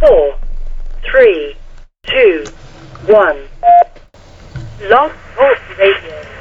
four, three, two, one. Log Talk Radio.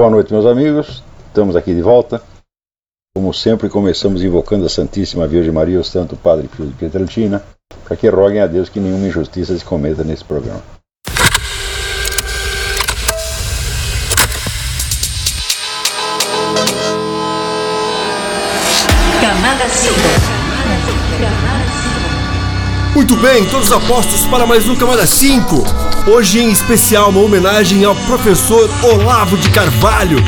Boa noite, meus amigos. Estamos aqui de volta. Como sempre, começamos invocando a Santíssima Virgem Maria, o Santo Padre Pio de Pietrelcina, para que roguem a Deus que nenhuma injustiça se cometa nesse programa. Camada 5. Muito bem, todos apostos para mais um Camada 5. Hoje, em especial, uma homenagem ao professor Olavo de Carvalho,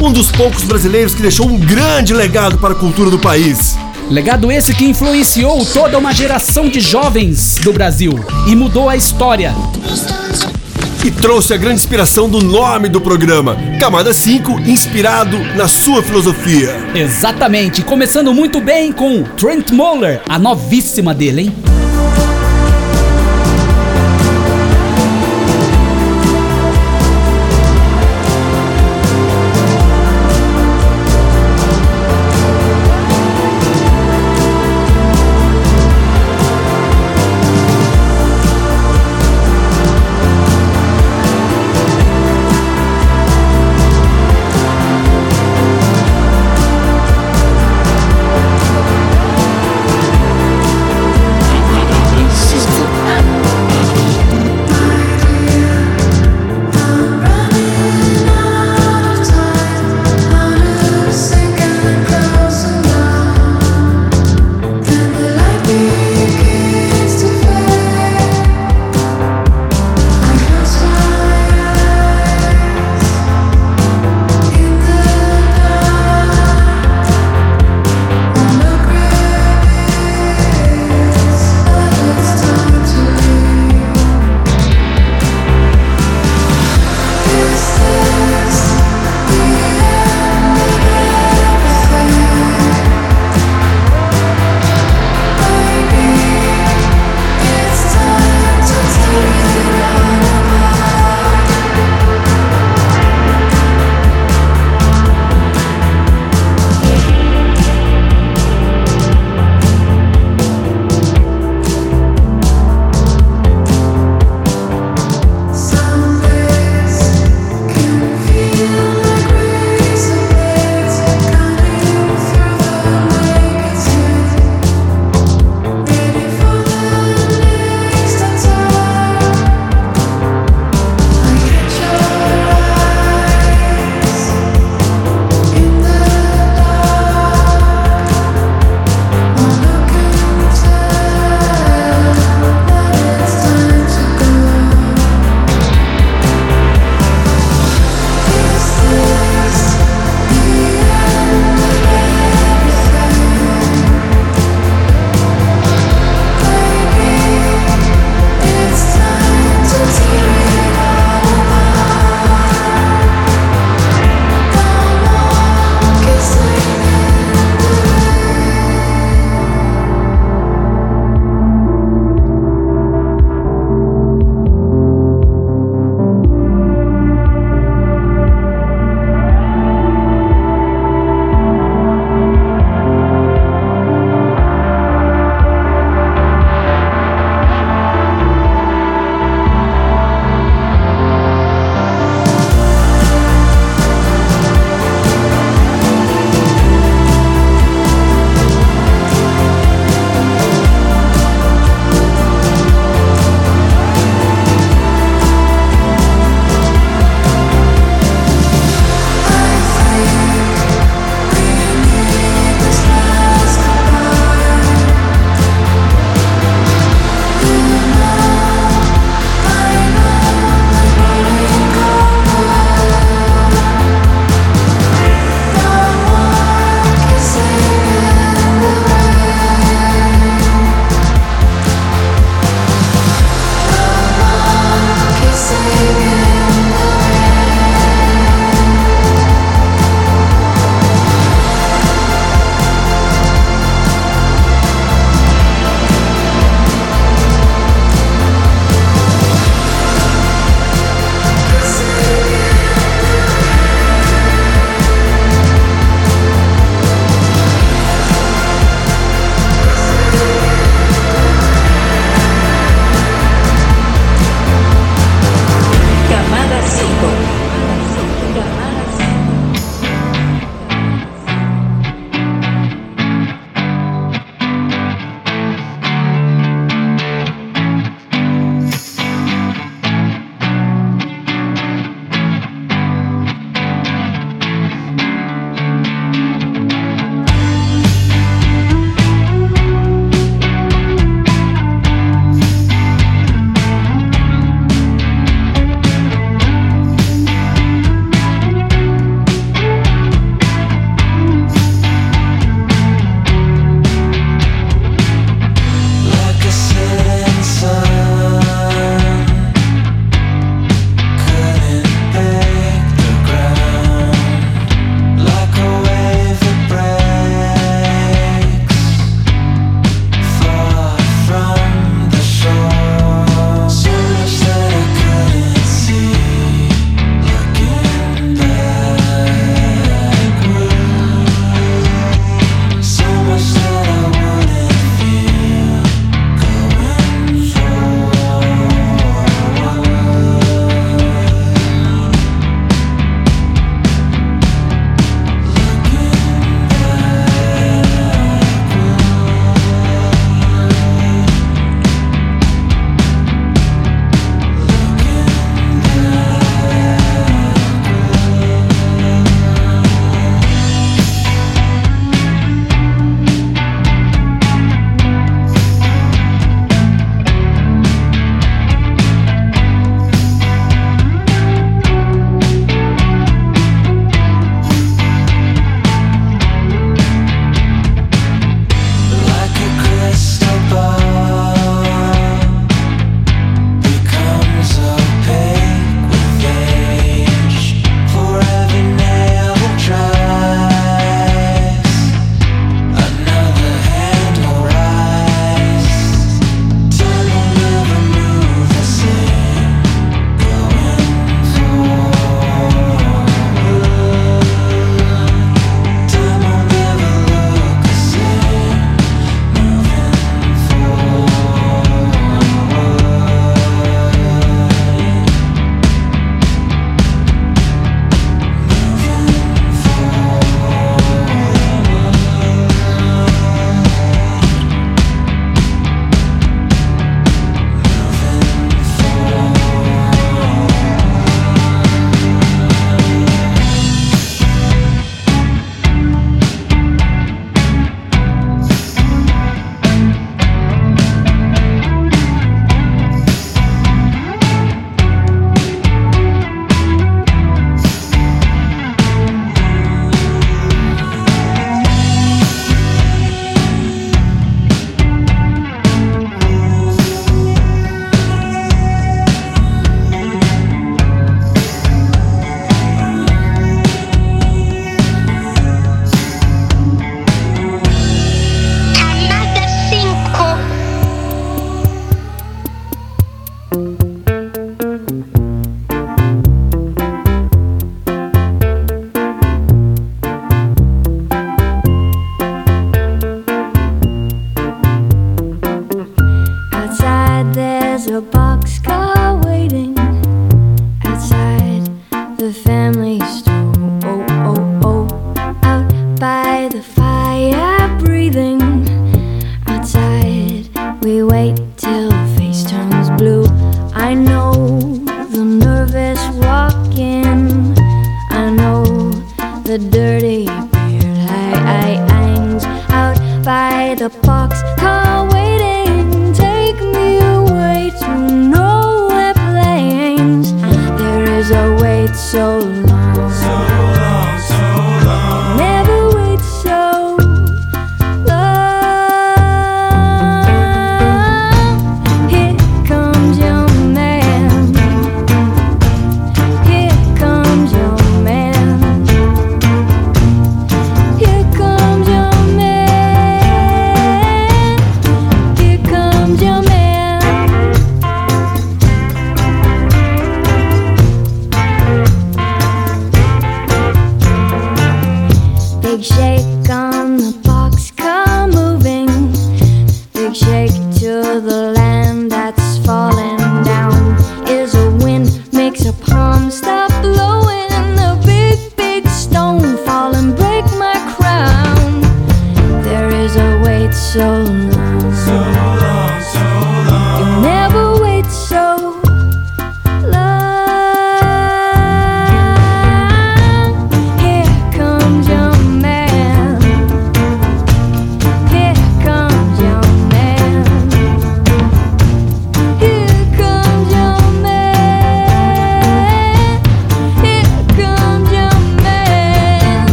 um dos poucos brasileiros que deixou um grande legado para a cultura do país. Legado esse que influenciou toda uma geração de jovens do Brasil e mudou a história. E trouxe a grande inspiração do nome do programa, Camada 5, inspirado na sua filosofia. Exatamente, começando muito bem com Trent Moller, a novíssima dele, hein?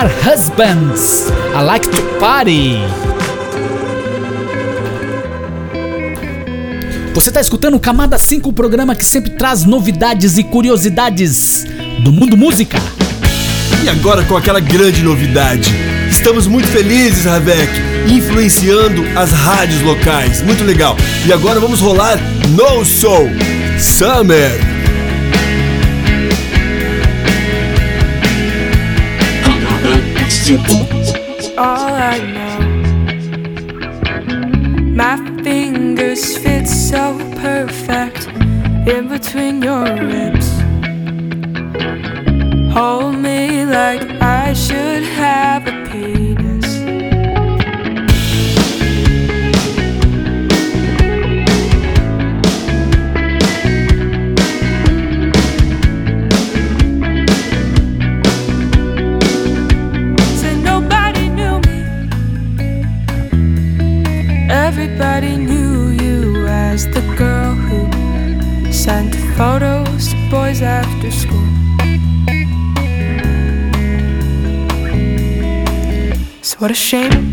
Husbands. I like to party. Você está escutando o Camada 5, o programa que sempre traz novidades e curiosidades do mundo música. E agora com aquela grande novidade. Estamos muito felizes, Ravek, influenciando as rádios locais. Muito legal. E agora vamos rolar No Soul Summer. It's all I know. My fingers fit so perfect in between your ribs. Hold me like I should. What a shame.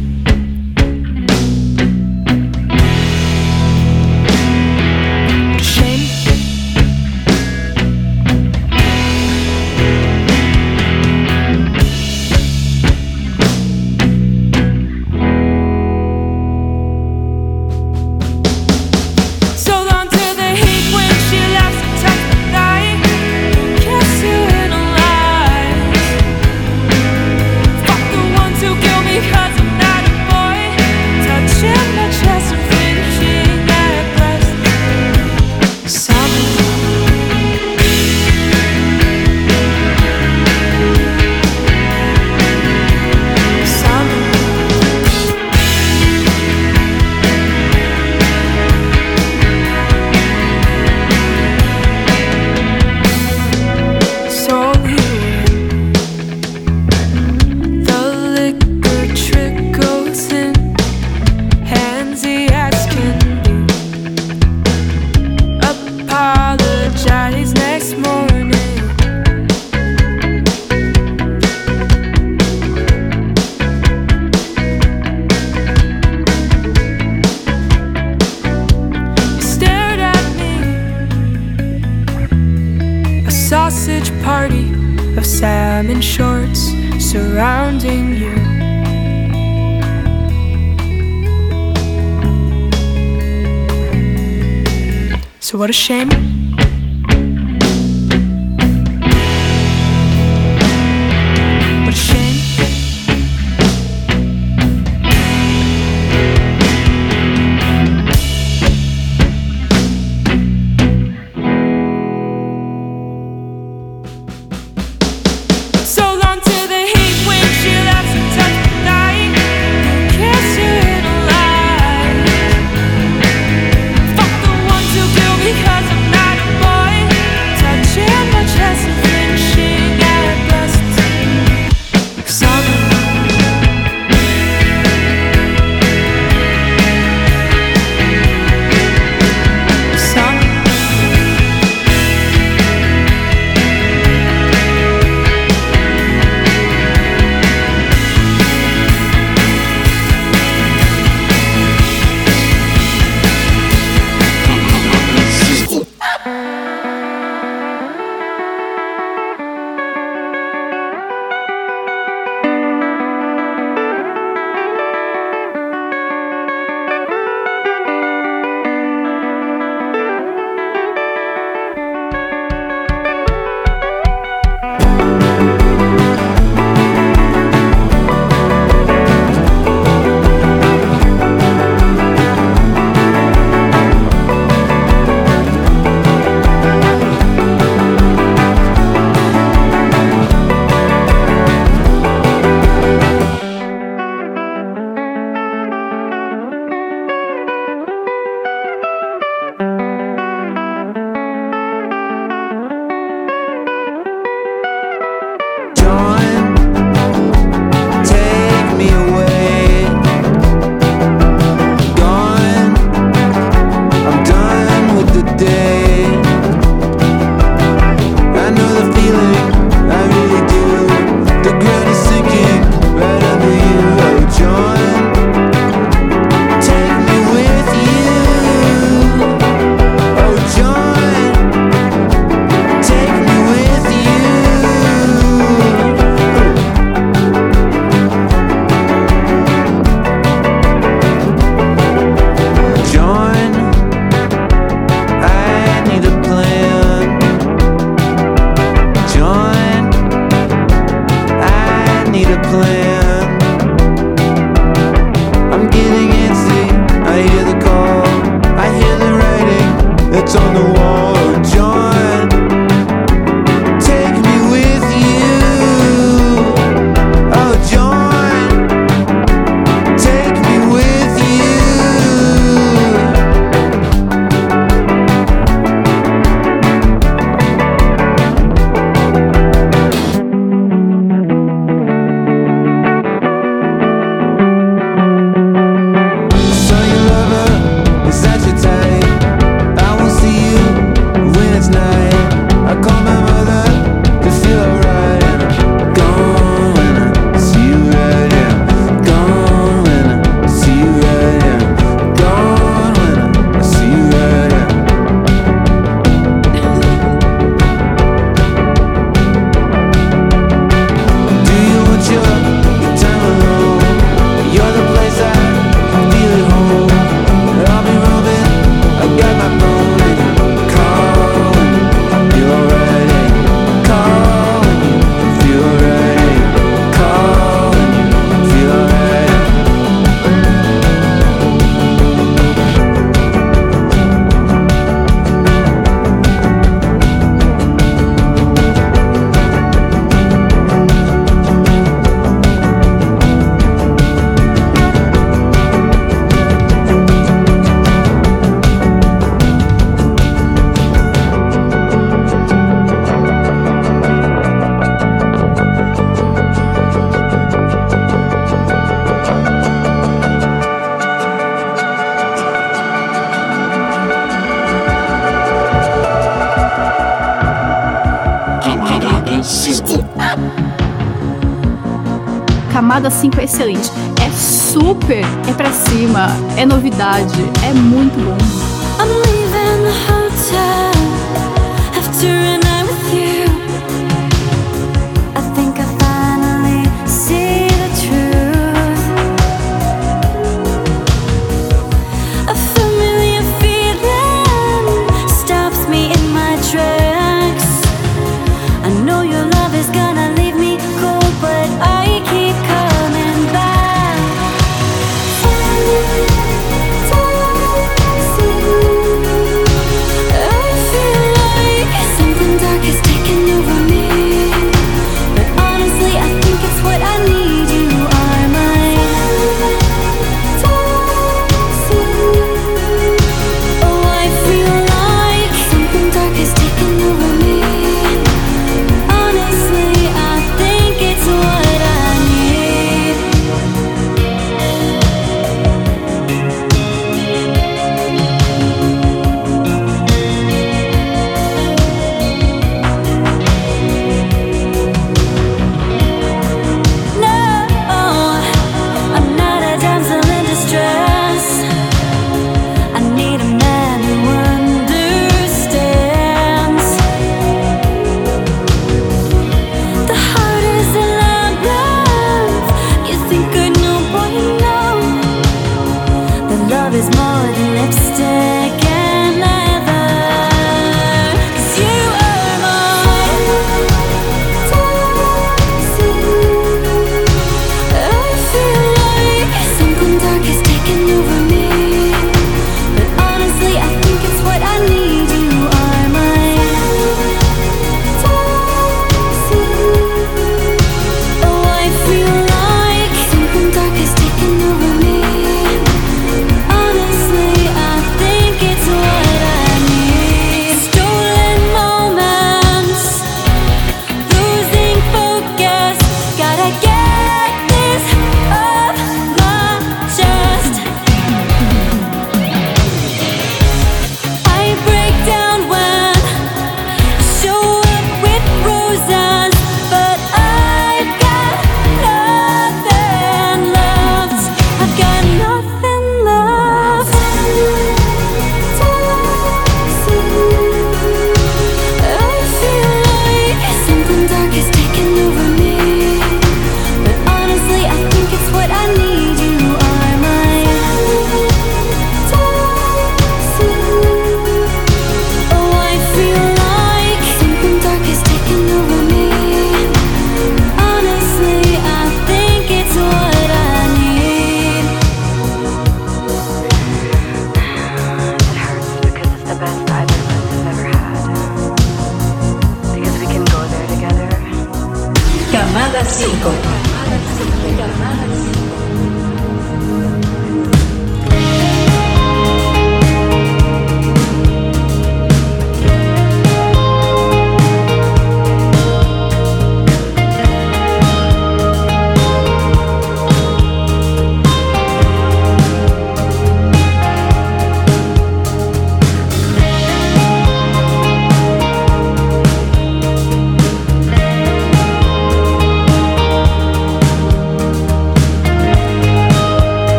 temporada 5 é excelente. É super, é pra cima, é novidade, é muito bom.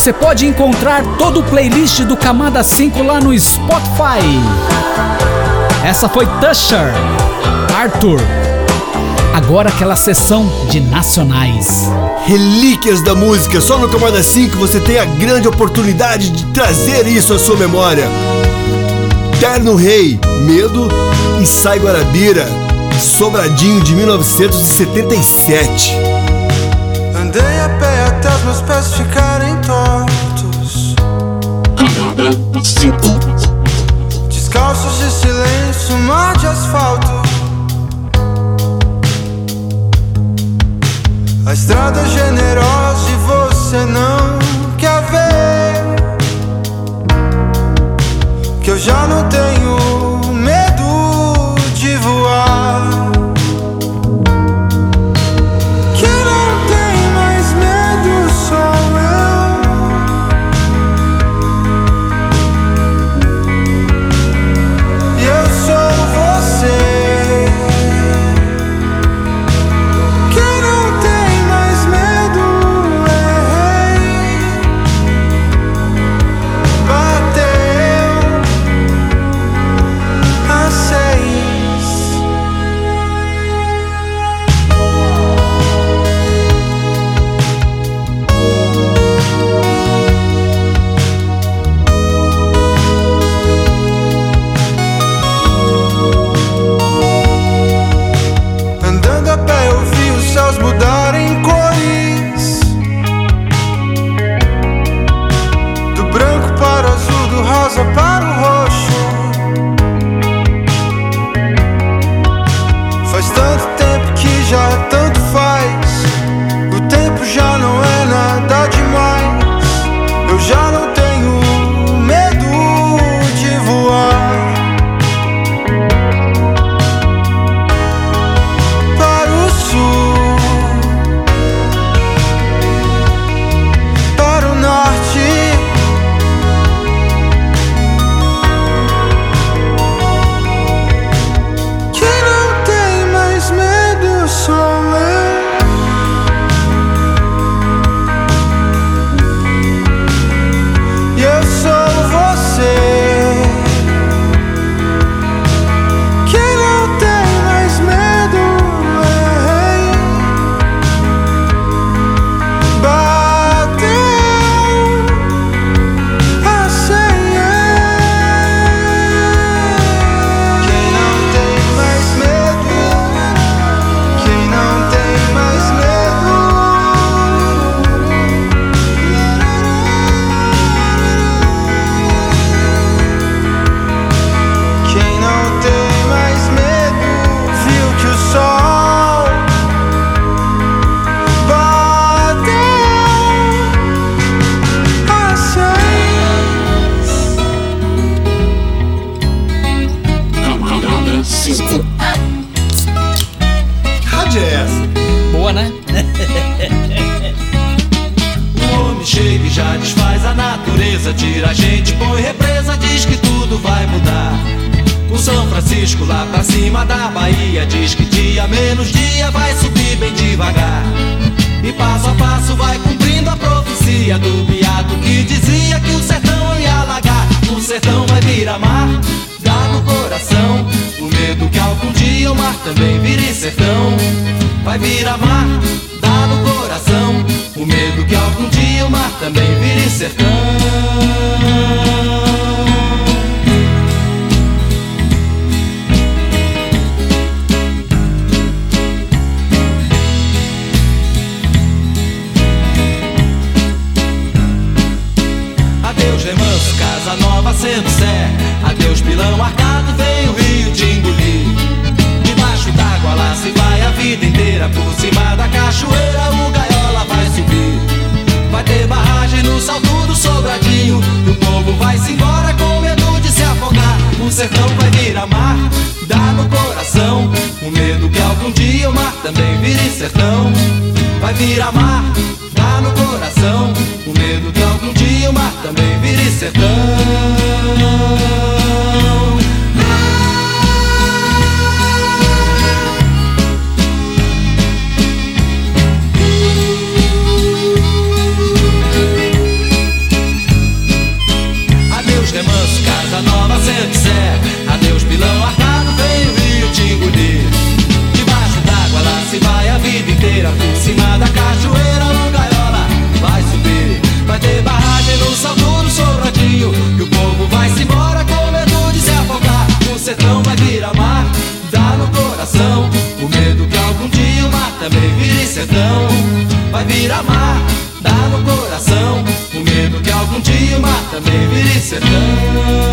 Você pode encontrar todo o playlist do Camada 5 lá no Spotify. Essa foi Tusher, Arthur. Agora aquela sessão de nacionais. Relíquias da música, só no Camada 5 você tem a grande oportunidade de trazer isso à sua memória. Terno Rei, Medo e Sai Guarabira, Sobradinho de 1977. Andei a pé até os meus pés ficarem Descalços de silêncio, mar de asfalto. A estrada é generosa e você não quer ver. Que eu já não tenho desfaz a natureza, tira a gente, põe represa, diz que tudo vai mudar. O São Francisco lá pra cima da Bahia diz que dia menos dia vai subir bem devagar. E passo a passo vai cumprindo a profecia do beato que dizia que o sertão ia alagar. O sertão vai virar mar, dá no coração. O medo que algum dia o mar também vire sertão. Vai virar mar, dá no coração. O medo que algum dia o mar também vire sertão. Adeus remanso, casa nova sendo sé Adeus pilão arcado, vem o rio te engolir Debaixo d'água lá se vai a vida inteira Por cima da cachoeira o barragem no salto do sobradinho E o povo vai se embora com medo de se afogar. O sertão vai virar mar, dá no coração. O medo que algum dia o mar também vire sertão. Vai virar mar, dá no coração. O medo que algum dia o mar também vire sertão A nova se eu disser Adeus pilão arcado, vem o rio te engolir Debaixo d'água lá se vai a vida inteira Por cima da cachoeira ou gaiola vai subir. Vai ter barragem no salto do sobradinho que o povo vai-se embora com medo de se afogar. O sertão vai virar mar, dá no coração O medo que algum dia o mar também vire sertão. Vai virar mar, dá no coração o medo que algum dia mata mar também sertão.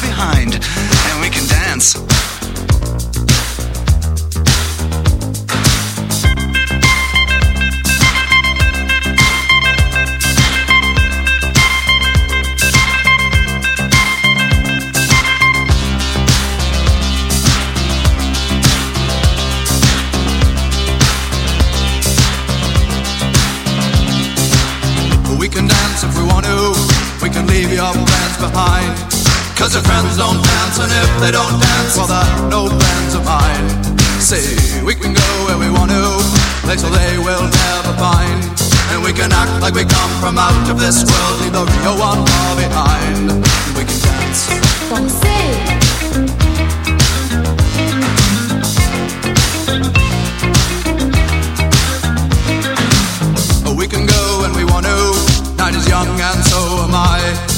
Behind. And we can dance. Cause your friends don't dance, and if they don't dance, well, they're no friends of mine. See, we can go where we want to, place where they will never find. And we can act like we come from out of this world, leave the real one far behind. And we can dance. Oh, we can go when we want to. Night is young and so am I.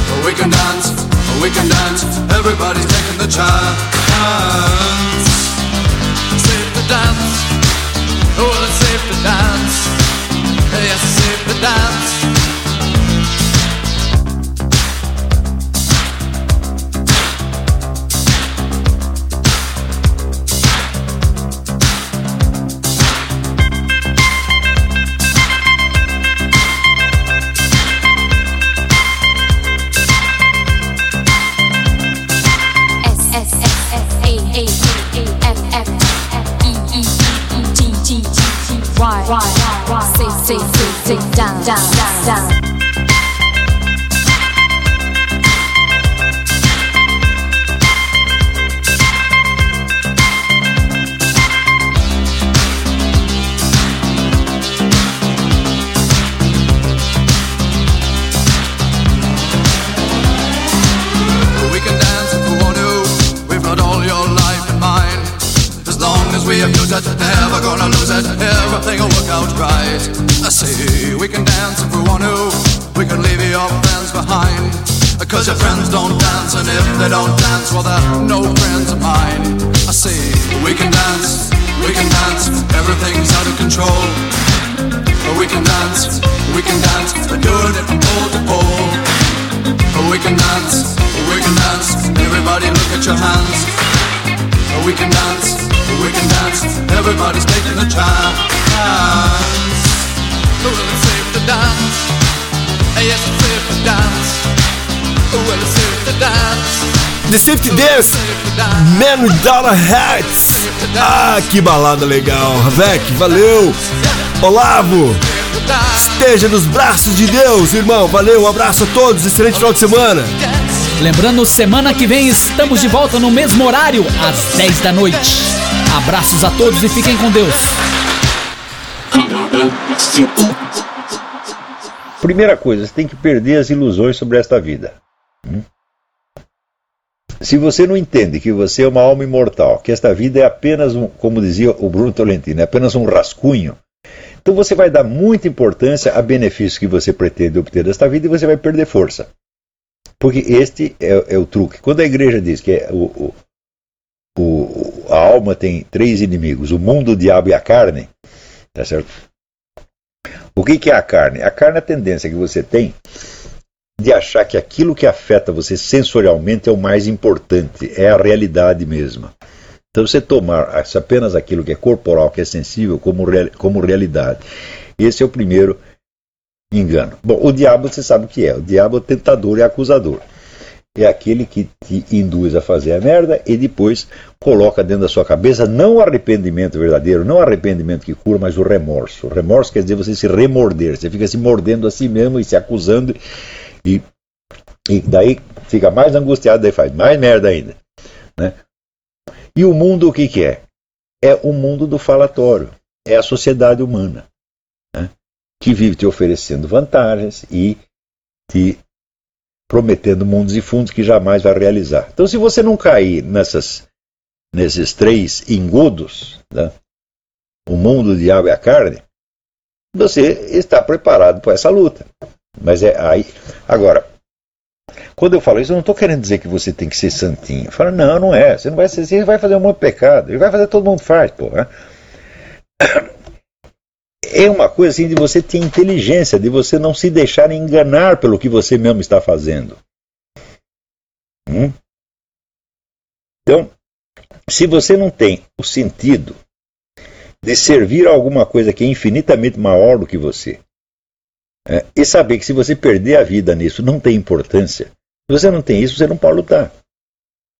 We can dance, we can dance. Everybody's taking the chance. Safe to dance. Oh, it's safe to dance. Yes, it's safe to dance. Down down down. We can dance if we want to. We've got all your life. As long as we abuse it, never gonna lose it. Everything will work out right. I say we can dance if we want to. We can leave your friends behind. Cause your friends don't dance, and if they don't dance, well, they're no friends of mine. I say we can dance, we can dance. Everything's out of control. We can dance, we can dance. We're doing it from pole to pole. We can dance, we can dance. Everybody look at your hands. We can dance, we can dance. Everybody's taking a chance. Well, it's safe to dance. Yes, it's safe to dance. Well, it's safe to dance. The Safety Dance, Man with Dollar Hats. Ah, que balada legal. Ravek, valeu. Olavo, esteja nos braços de Deus, irmão. Valeu, um abraço a todos. Excelente final de semana. Lembrando, semana que vem estamos de volta no mesmo horário, às 10 da noite. Abraços a todos e fiquem com Deus. Camada 5. Primeira coisa, você tem que perder as ilusões sobre esta vida. Hum? Se você não entende que você é uma alma imortal, que esta vida é apenas um, como dizia o Bruno Tolentino, é apenas um rascunho, então você vai dar muita importância a benefícios que você pretende obter desta vida e você vai perder força. Porque este é, é o truque. Quando a igreja diz que é o, o- a alma tem três inimigos, o mundo, o diabo e a carne, tá certo? O que, que é a carne? A carne é a tendência que você tem de achar que aquilo que afeta você sensorialmente é o mais importante, é a realidade mesma. Então você tomar as- apenas aquilo que é corporal, que é sensível, como, real- como realidade. Esse é o primeiro engano. Bom, o diabo você sabe o que é. O diabo é o tentador e acusador. É aquele que te induz a fazer a merda e depois coloca dentro da sua cabeça não o arrependimento verdadeiro, não o arrependimento que cura, mas o remorso. O remorso quer dizer você se remorder, você fica se mordendo a si mesmo e se acusando e, e daí fica mais angustiado, daí faz mais merda ainda. Né? E o mundo o que, que é? É o mundo do falatório, é a sociedade humana, né? que vive te oferecendo vantagens e te prometendo mundos e fundos que jamais vai realizar. Então, se você não cair nessas, nesses três engodos, né? o mundo, o diabo e a carne, você está preparado para essa luta. Mas é aí. Agora, quando eu falo isso, eu não estou querendo dizer que você tem que ser santinho. Eu falo, não, não é. Você não vai ser, você vai fazer um monte de pecado. Ele vai fazer, todo mundo faz, pô. É uma coisa assim de você ter inteligência, de você não se deixar enganar pelo que você mesmo está fazendo. Hum? Então, se você não tem o sentido de servir a alguma coisa que é infinitamente maior do que você, é, e saber que se você perder a vida nisso não tem importância, se você não tem isso, você não pode lutar.